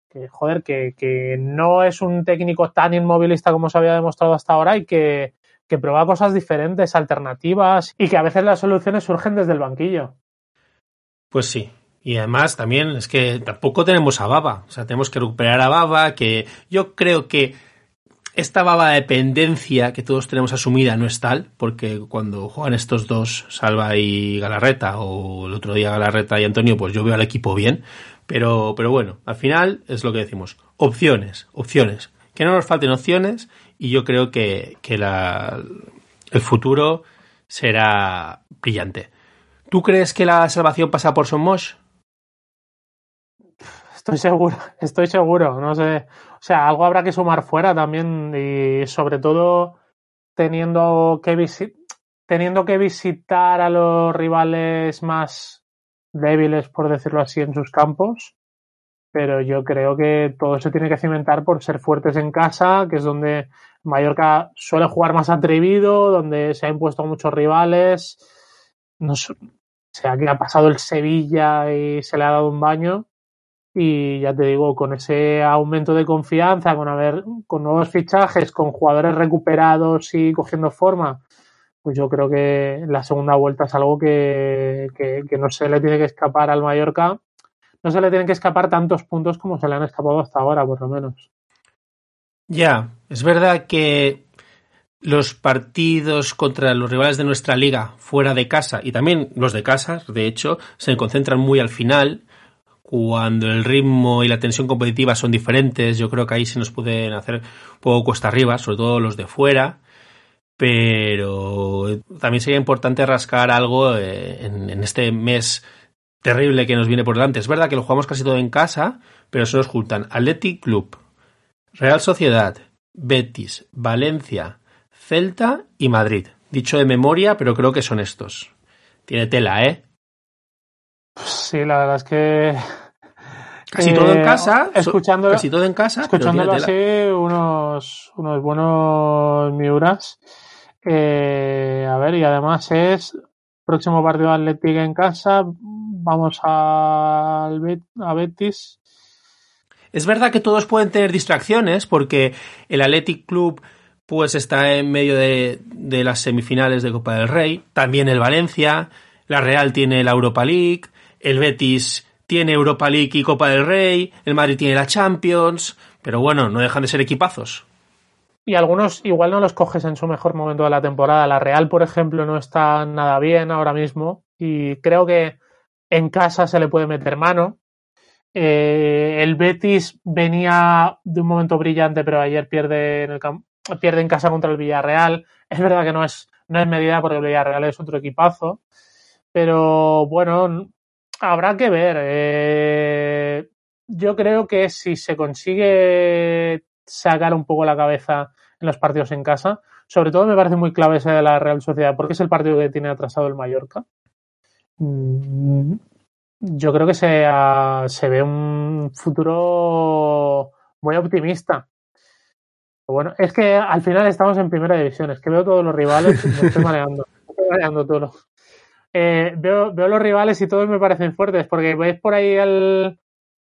que joder, que, no es un técnico tan inmovilista como se había demostrado hasta ahora y que, que prueba cosas diferentes, alternativas y que a veces las soluciones surgen desde el banquillo. Pues sí. Y además también es que tampoco tenemos a Baba. O sea, tenemos que recuperar a Baba, que yo creo que esta baba dependencia que todos tenemos asumida no es tal, porque cuando juegan estos dos, Salva y Galarreta, o el otro día Galarreta y Antonio, pues yo veo al equipo bien. Pero, pero bueno, al final es lo que decimos. Opciones, opciones. Que no nos falten opciones y yo creo que, que la, el futuro será brillante. ¿Tú crees que la salvación pasa por Somos? Estoy seguro, <laughs> estoy seguro, no sé. O sea, algo habrá que sumar fuera también y sobre todo teniendo que, teniendo que visitar a los rivales más débiles, por decirlo así, en sus campos. Pero yo creo que todo se tiene que cimentar por ser fuertes en casa, que es donde Mallorca suele jugar más atrevido, donde se ha impuesto a muchos rivales. No sé, sea, que ha pasado el Sevilla y se le ha dado un baño. Y ya te digo, con ese aumento de confianza, con haber, con nuevos fichajes, con jugadores recuperados y cogiendo forma, pues yo creo que la segunda vuelta es algo que, que, que no se le tiene que escapar al Mallorca. No se le tienen que escapar tantos puntos como se le han escapado hasta ahora, por lo menos. Ya, es verdad que los partidos contra los rivales de nuestra liga fuera de casa y también los de casa, de hecho, se concentran muy al final cuando el ritmo y la tensión competitiva son diferentes, yo creo que ahí se nos pueden hacer poco cuesta arriba, sobre todo los de fuera, pero también sería importante rascar algo eh, en, este mes terrible que nos viene por delante. Es verdad que lo jugamos casi todo en casa, pero se nos juntan Athletic Club, Real Sociedad, Betis, Valencia, Celta y Madrid. Dicho de memoria, pero creo que son estos. Tiene tela, ¿eh? Sí, la verdad es que. Casi eh, todo en casa. Escuchando, casi todo en casa. Escuchándolo así, unos, unos buenos miuras. Eh, a ver, y además es próximo partido Atlético en casa. Vamos al a Betis. Es verdad que todos pueden tener distracciones porque el Athletic Club pues está en medio de las semifinales de Copa del Rey, también el Valencia, la Real tiene la Europa League, el Betis tiene Europa League y Copa del Rey, el Madrid tiene la Champions, pero bueno, no dejan de ser equipazos. Y algunos igual no los coges en su mejor momento de la temporada. La Real, por ejemplo, no está nada bien ahora mismo y creo que en casa se le puede meter mano. Eh, el Betis venía de un momento brillante, pero ayer pierde en, pierde en casa contra el Villarreal. <laughs> Es verdad que no es, no es medida porque el Villarreal es otro equipazo. Pero bueno, habrá que ver. Eh, yo creo que si se consigue sacar un poco la cabeza en los partidos en casa, sobre todo me parece muy clave ese de la Real Sociedad, porque es el partido que tiene atrasado el Mallorca. Mm, yo creo que se, se ve un futuro muy optimista. Bueno, es que al final estamos en primera división, es que veo todos los rivales y me estoy mareando. Me estoy mareando todo. Eh, veo, veo los rivales y todos me parecen fuertes, porque veis por ahí el,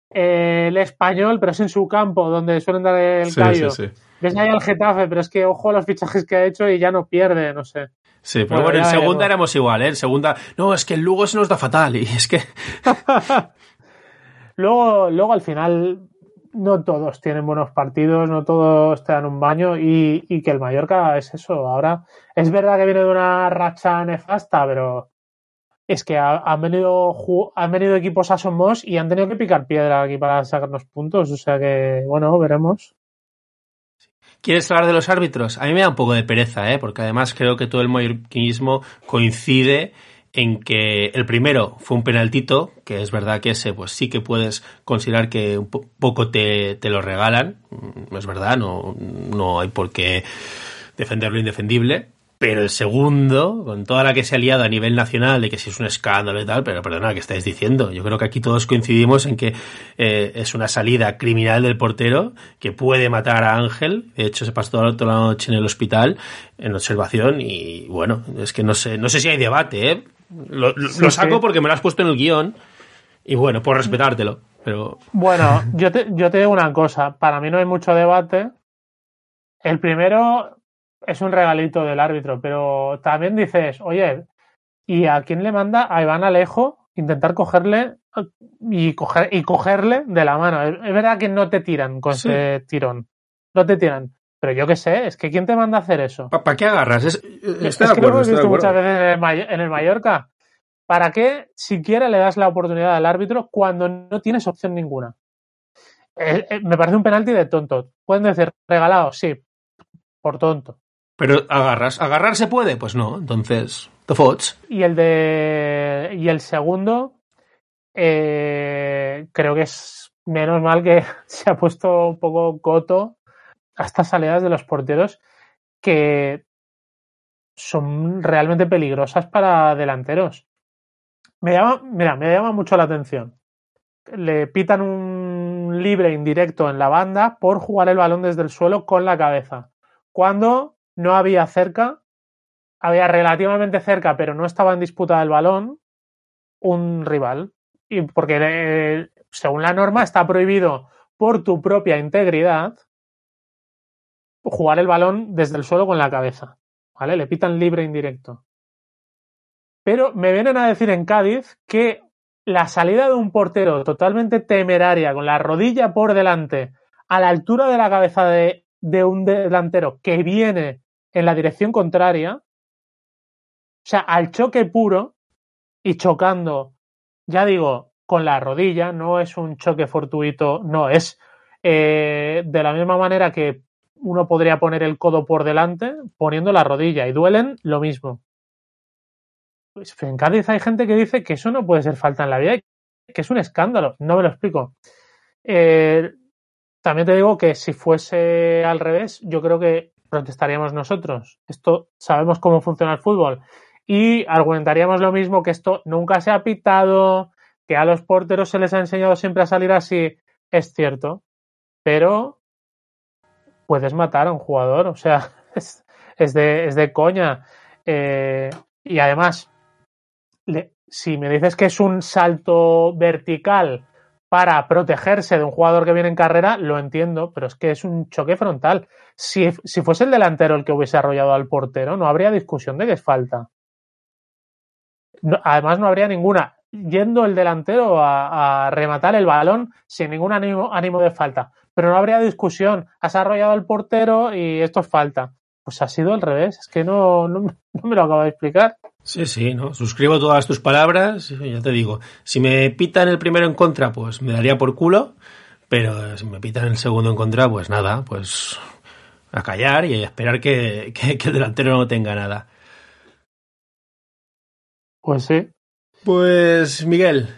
el español, pero es en su campo, donde suelen dar el sí, callo. Sí, sí. Ves ahí al Getafe, pero es que ojo a los fichajes que ha hecho y ya no pierde, no sé. Sí, pero bueno, Bueno, en segunda veremos. éramos igual, ¿eh? En segunda, no, es que el Lugo se nos da fatal y es que... <laughs> luego, luego al final no todos tienen buenos partidos, no todos te dan un baño y, y que el Mallorca es eso. Ahora es verdad que viene de una racha nefasta, pero es que ha- han venido han venido equipos a y han tenido que picar piedra aquí para sacarnos puntos. O sea que, bueno, veremos. ¿Quieres hablar de los árbitros? A mí me da un poco de pereza, ¿eh? Porque además creo que todo el mallorquinismo coincide en que el primero fue un penaltito, que es verdad que ese pues sí que puedes considerar que un po- poco te, te lo regalan, Mm, es verdad, no, no hay por qué defender lo indefendible, Pero el segundo, con toda la que se ha liado a nivel nacional de que si es un escándalo y tal, pero perdona, ¿qué estáis diciendo? Yo creo que aquí todos coincidimos en que eh, es una salida criminal del portero que puede matar a Ángel. De hecho, se pasó toda la noche en el hospital en observación y bueno, es que no sé, no sé si hay debate, ¿eh? Lo, lo saco porque me lo has puesto en el guion y bueno, por respetártelo. Pero... Bueno, yo te, yo te digo una cosa, para mí no hay mucho debate. El primero es un regalito del árbitro, pero también dices, oye, ¿y a quién le manda a Iván Alejo intentar cogerle y, coger, y cogerle de la mano? Es, verdad que no te tiran con ese tirón, no te tiran. Pero yo qué sé, es que ¿quién te manda a hacer eso? ¿Para qué agarras? Es, es que lo hemos visto muchas veces en el, en el Mallorca. ¿Para qué siquiera le das la oportunidad al árbitro cuando no tienes opción ninguna? Eh, eh, me parece un penalti de tonto. Pueden decir, regalado, sí, por tonto. Pero agarras, agarrar se puede, pues no, entonces, the fots. Y el de y el segundo, eh, creo que es menos mal que <laughs> se ha puesto un poco coto a estas salidas de los porteros que son realmente peligrosas para delanteros. Me llama, mira, me llama mucho la atención. Le pitan un libre indirecto en la banda por jugar el balón desde el suelo con la cabeza. Cuando no había cerca, había relativamente cerca, pero no estaba en disputa del balón, un rival. Y porque eh, según la norma está prohibido por tu propia integridad jugar el balón desde el suelo con la cabeza. ¿Vale? Le pitan libre indirecto. Pero me vienen a decir en Cádiz que la salida de un portero totalmente temeraria, con la rodilla por delante, a la altura de la cabeza de, de un delantero que viene en la dirección contraria, o sea, al choque puro y chocando, ya digo, con la rodilla, no es un choque fortuito, no, es eh, de la misma manera que uno podría poner el codo por delante poniendo la rodilla y duelen lo mismo. Pues en Cádiz hay gente que dice que eso no puede ser falta en la vida, que es un escándalo, no me lo explico. Eh, también te digo que si fuese al revés, yo creo que protestaríamos nosotros. Esto sabemos cómo funciona el fútbol. Y argumentaríamos lo mismo, que esto nunca se ha pitado, que a los porteros se les ha enseñado siempre a salir así. Es cierto, pero puedes matar a un jugador, o sea, <laughs> es, de, es de, coña. Eh, y además, le, si me dices que es un salto vertical para protegerse de un jugador que viene en carrera, lo entiendo, pero es que es un choque frontal. Si, si fuese el delantero el que hubiese arrollado al portero, no habría discusión de que es falta. Además, no habría ninguna. Yendo el delantero a, rematar el balón sin ningún ánimo, ánimo de falta. Pero no habría discusión. Has arrollado al portero y esto es falta. Pues ha sido al revés. Es que no, no me lo acabo de explicar. Sí, sí, ¿no? Suscribo todas tus palabras. Ya te digo, si me pitan el primero en contra, pues me daría por culo. Pero si me pitan el segundo en contra, pues nada, pues a callar y a esperar que, <laughs> que, que el delantero no tenga nada. Pues sí. Pues Miguel,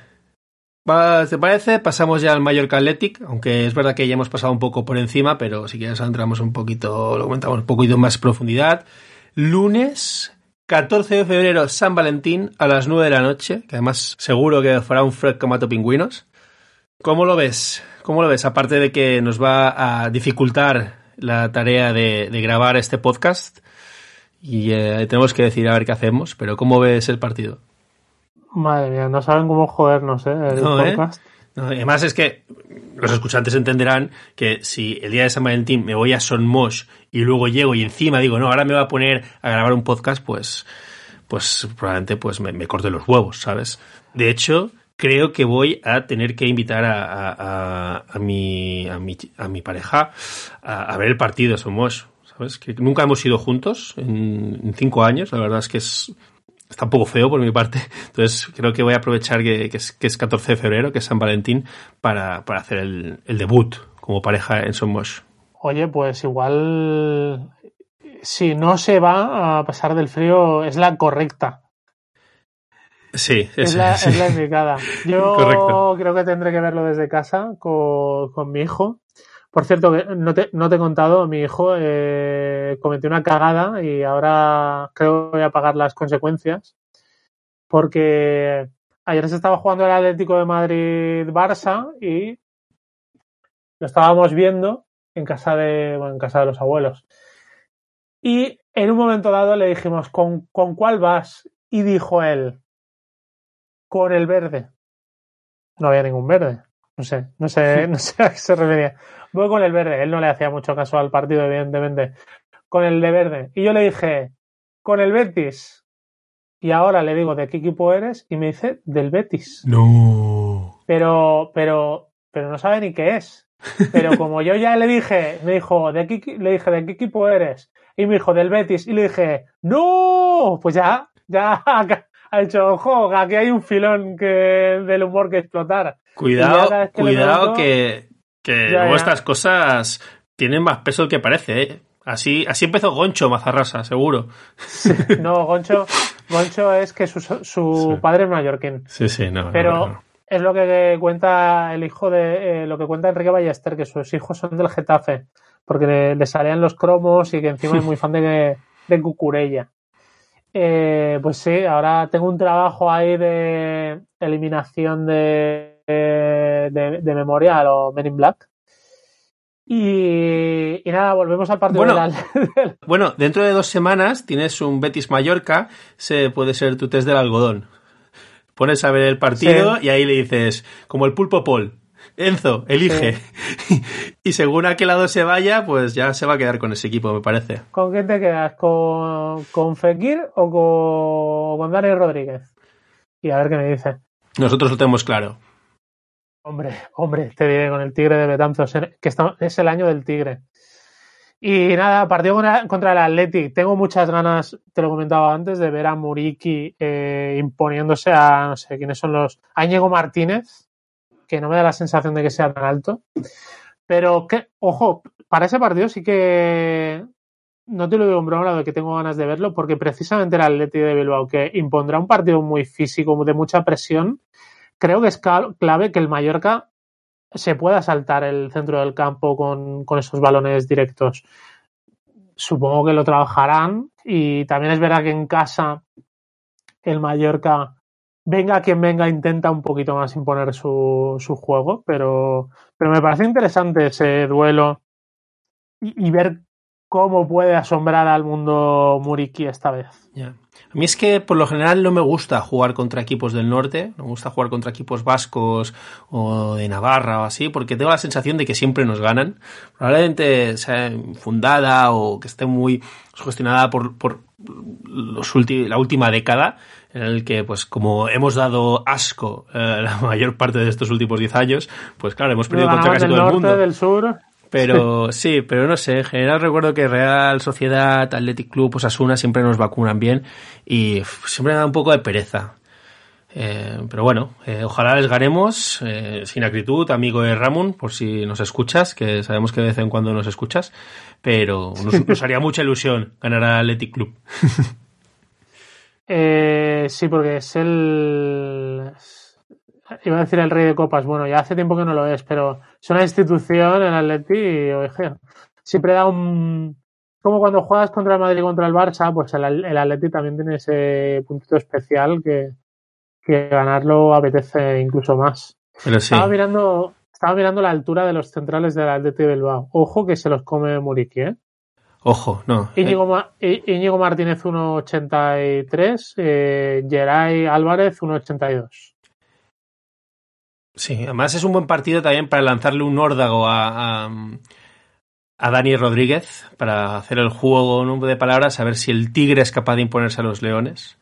¿te parece? Pasamos ya al Mallorca Athletic, aunque es verdad que ya hemos pasado un poco por encima, pero si quieres entramos un poquito, lo comentamos un poquito más profundidad. Lunes 14 de febrero, San Valentín, a las 9 de la noche, que además seguro que fará un Fred Comato Pingüinos. ¿Cómo lo ves? ¿Cómo lo ves? Aparte de que nos va a dificultar la tarea de, de grabar este podcast y eh, tenemos que decir a ver qué hacemos, pero ¿cómo ves el partido? Madre mía, no saben cómo jodernos, ¿eh? El No, ¿eh? podcast. Además es que los escuchantes entenderán que si el día de San Valentín me voy a Son Mosh y luego llego y encima digo, no, ahora me voy a poner a grabar un podcast, pues, pues probablemente pues me, me corte los huevos, ¿sabes? De hecho, creo que voy a tener que invitar a, a, a, a mi, mi, mi pareja a, a ver el partido de Son Mosh, ¿sabes? Que nunca hemos ido juntos en, en cinco años, la verdad es que es, está un poco feo por mi parte. <laughs> Entonces creo que voy a aprovechar que, que, es, que es 14 de febrero, que es San Valentín, para, para hacer el, el, debut como pareja en Somos. Oye, pues igual si no se va a pasar del frío es la correcta. Sí, es, la, <laughs> sí. es la indicada. Yo Correcto. creo que tendré que verlo desde casa con, con mi hijo Por cierto, no te, no te he contado, mi hijo eh, cometió una cagada y ahora creo que voy a pagar las consecuencias. Porque ayer se estaba jugando el Atlético de Madrid-Barça y lo estábamos viendo en casa de, bueno, en casa de los abuelos. Y en un momento dado le dijimos, ¿con, ¿con cuál vas? Y dijo él, con el verde. No había ningún verde. No sé, no sé, <laughs> no sé a qué se refería. Voy con el verde. Él no le hacía mucho caso al partido, evidentemente. Con el de verde. Y yo le dije, con el Betis. Y ahora le digo, ¿de qué equipo eres? Y me dice, del Betis. No. Pero, pero, pero no sabe ni qué es. Pero como yo ya le dije, me dijo, ¿de qué, le dije, ¿de qué equipo eres? Y me dijo, del Betis. Y le dije, ¡No! Pues ya, ya <laughs> ha dicho, ojo, aquí hay un filón que, del humor que explotar. Cuidado, que cuidado que, que estas cosas tienen más peso del que parece, ¿eh? Así, así empezó Goncho Mazarrasa, seguro. no, Goncho, Goncho es que su, su padre es mallorquín. Sí, sí, no. Pero es lo que cuenta el hijo de, eh, lo que cuenta Enrique Ballester, que sus hijos son del Getafe, porque le, salían los cromos y que encima es muy fan de, de Cucurella. Eh, pues sí, ahora tengo un trabajo ahí de eliminación de, de, de memoria a los Men in Black. Y, nada, volvemos al partido bueno, <laughs> bueno, dentro de dos semanas tienes un Betis Mallorca, se puede ser tu test del algodón. Pones a ver el partido y ahí le dices, como el pulpo Paul, Enzo, elige. <laughs> y según a qué lado se vaya, pues ya se va a quedar con ese equipo, me parece. ¿Con quién te quedas? ¿Con, con Fekir o con, Dani Rodríguez? Y a ver qué me dice. Nosotros lo tenemos claro. Hombre, hombre, te diré con el Tigre de Betanzos, que es el año del Tigre. Y nada, partido contra el Athletic. Tengo muchas ganas, te lo comentaba antes, de ver a Muriki eh, imponiéndose a, no sé, quiénes son los... A Íñigo Martínez, que no me da la sensación de que sea tan alto. Pero que, ojo, para ese partido sí que no te lo digo en broma de que tengo ganas de verlo, porque precisamente el Atleti de Bilbao, que impondrá un partido muy físico, de mucha presión, creo que es clave que el Mallorca se pueda saltar el centro del campo con, con esos balones directos. Supongo que lo trabajarán y también es verdad que en casa el Mallorca venga quien venga, intenta un poquito más imponer su, su juego, pero, pero me parece interesante ese duelo y, y ver cómo puede asombrar al mundo Muriki esta vez. A mí es que por lo general no me gusta jugar contra equipos del norte, no me gusta jugar contra equipos vascos o de Navarra o así, porque tengo la sensación de que siempre nos ganan. Probablemente sea fundada o que esté muy gestionada por, por los la última década, en el que, pues, como hemos dado asco eh, la <laughs> mayor parte de estos últimos 10 años, pues claro, hemos perdido contra casi todo el mundo. Del sur. Pero <laughs> sí, pero no sé, en general recuerdo que Real Sociedad, Athletic Club, Osasuna siempre nos vacunan bien y siempre me da un poco de pereza. Eh, pero bueno, eh, ojalá les ganemos eh, sin acritud, amigo de Ramón, por si nos escuchas, que sabemos que de vez en cuando nos escuchas, pero nos, <laughs> nos haría mucha ilusión ganar al Athletic Club. <laughs> sí, porque es el iba a decir el rey de copas, bueno, ya hace tiempo que no lo es, pero es una institución el Atleti y, oye, siempre da un... Como cuando juegas contra el Madrid y contra el Barça, pues el, el Atleti también tiene ese puntito especial que, que ganarlo apetece incluso más. Estaba mirando, estaba mirando la altura de los centrales del Atleti de Bilbao. Ojo que se los come Muriqui, ¿eh? Ojo, no. Íñigo, Íñigo Martínez 1.83, eh, Geray Álvarez 1.82. Sí, además es un buen partido también para lanzarle un órdago a, a, Dani Rodríguez para hacer el juego en un de palabras, a ver si el Tigre es capaz de imponerse a los Leones.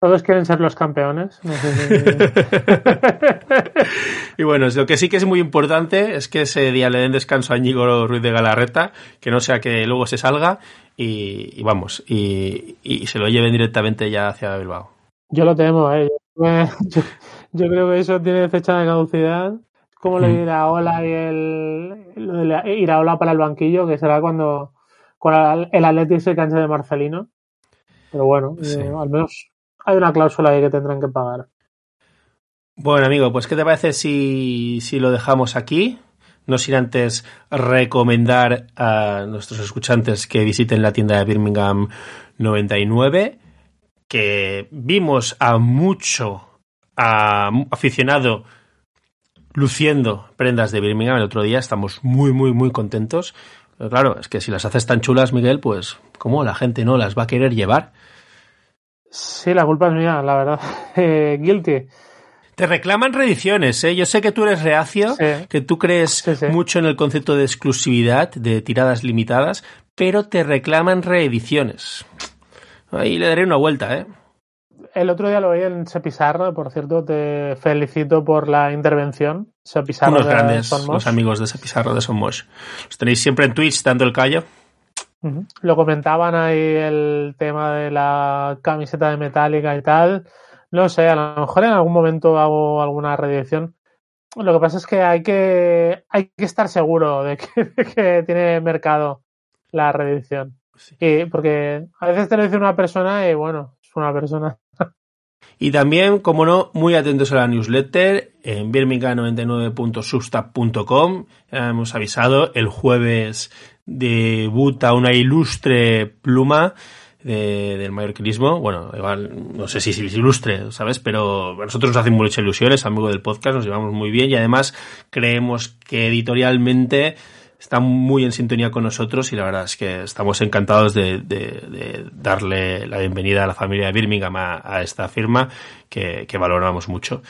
Todos quieren ser los campeones. <laughs> y bueno, lo que sí que es muy importante es que ese día le den descanso a Íñigo Ruiz de Galarreta, que no sea que luego se salga y, vamos, y, y, se lo lleven directamente ya hacia Bilbao. Yo lo temo, ¿eh? Yo creo que eso tiene fecha de caducidad. Como lo de Iraola y el. Lo de Iraola para el banquillo, que será cuando, cuando el Atlético se canse de Marcelino. Pero bueno, eh, al menos hay una cláusula ahí que tendrán que pagar. Bueno, amigo, pues ¿qué te parece si, si lo dejamos aquí? no sin antes recomendar a nuestros escuchantes que visiten la tienda de Birmingham 99, que vimos a mucho aficionado luciendo prendas de Birmingham el otro día, estamos muy, muy, muy contentos. Pero claro, es que si las haces tan chulas, Miguel, pues, ¿cómo la gente no las va a querer llevar? Sí, la culpa es mía, la verdad. <laughs> Eh, guilty. Te reclaman reediciones, ¿eh? Yo sé que tú eres reacio, que tú crees mucho en el concepto de exclusividad, de tiradas limitadas, pero te reclaman reediciones. Ahí le daré una vuelta, ¿eh? El otro día lo vi en Sepizarro, por cierto, te felicito por la intervención. Sepizarro Unos grandes, los amigos de Sepizarro de Somos. Los tenéis siempre en Twitch dando el callo. Lo comentaban ahí el tema de la camiseta de Metallica y tal. No sé, a lo mejor en algún momento hago alguna redirección. Lo que pasa es que hay que, hay que estar seguro de que, <laughs> tiene mercado la reedición. Y porque a veces te lo dice una persona y bueno, es una persona. Y también, como no, muy atentos a la newsletter en birmingham99.substack.com. Hemos avisado, el jueves debuta una ilustre pluma de, del mallorquinismo. Bueno, igual, no sé si es ilustre, ¿sabes? Pero nosotros nos hacen muchas ilusiones, amigo del podcast, nos llevamos muy bien y además creemos que editorialmente está muy en sintonía con nosotros y la verdad es que estamos encantados de, darle la bienvenida a la familia de Birmingham a, esta firma que, que, valoramos mucho.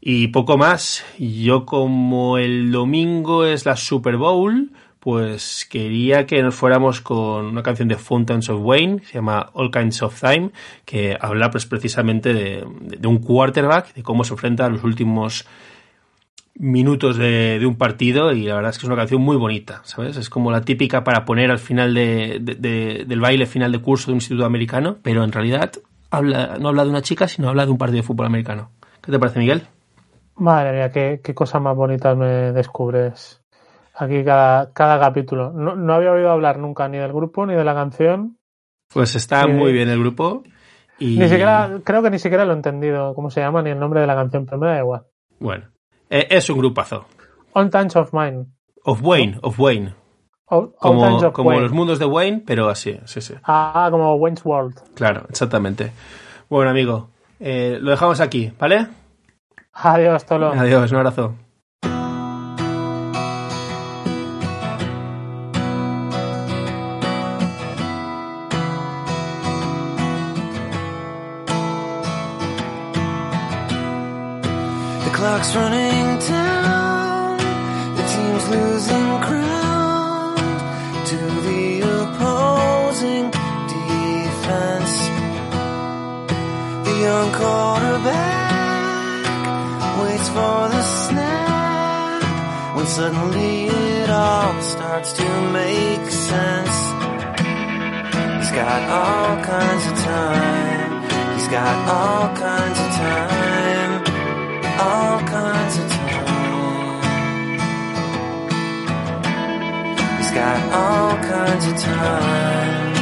Y poco más, yo como el domingo es la Super Bowl, pues quería que nos fuéramos con una canción de Fountains of Wayne, se llama All Kinds of Time, que habla pues precisamente de, un quarterback, de cómo se enfrenta a los últimos minutos de, un partido y la verdad es que es una canción muy bonita, ¿sabes? Es como la típica para poner al final de, del baile final de curso de un instituto americano, pero en realidad habla, no habla de una chica, sino habla de un partido de fútbol americano. ¿Qué te parece, Miguel? Madre mía, qué, qué cosas más bonitas me descubres aquí cada, cada capítulo. No, no, había oído hablar nunca ni del grupo ni de la canción. Pues está muy bien el grupo. Y... Ni siquiera, creo que ni siquiera lo he entendido cómo se llama ni el nombre de la canción, pero me da igual. Bueno, e, es un grupazo. On Touch of Mine. Of Wayne, of Wayne. como, como los mundos de Wayne, pero así, sí, sí. Ah, como Wayne's World. Claro, exactamente. Bueno, amigo, eh, lo dejamos aquí, ¿vale? Adiós, Tolo. Adiós, un abrazo. clock's running for the snap when suddenly it all starts to make sense. He's got all kinds of time. He's got all kinds of time all kinds of time. He's got all kinds of time,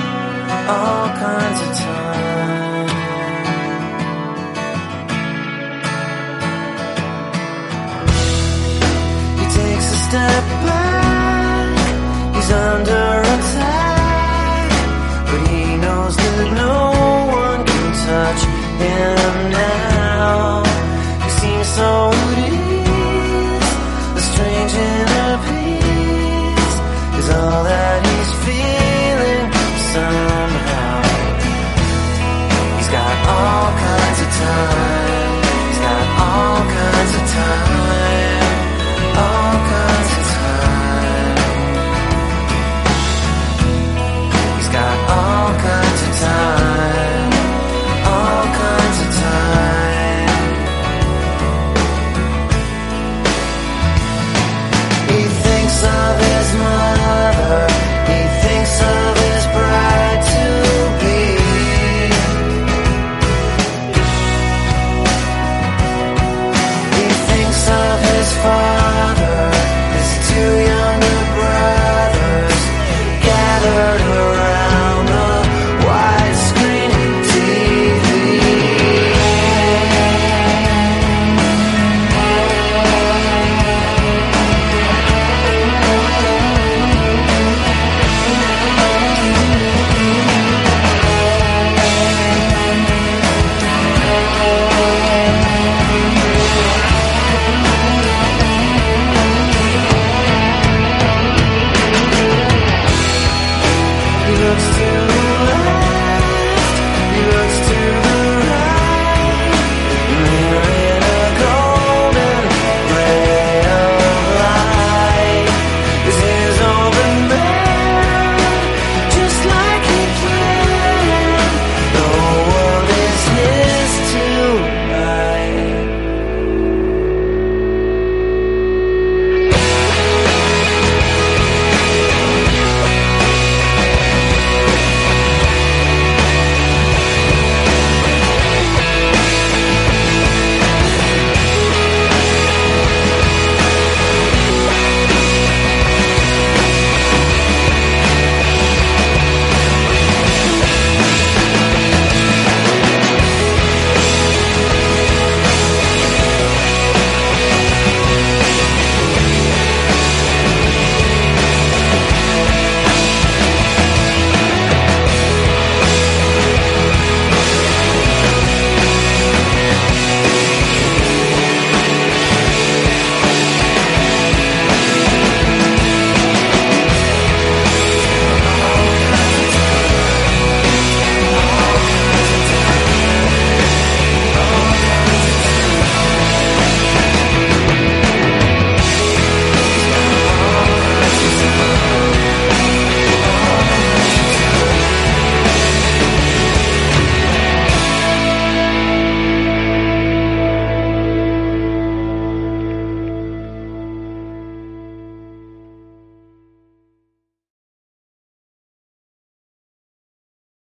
all kinds of time.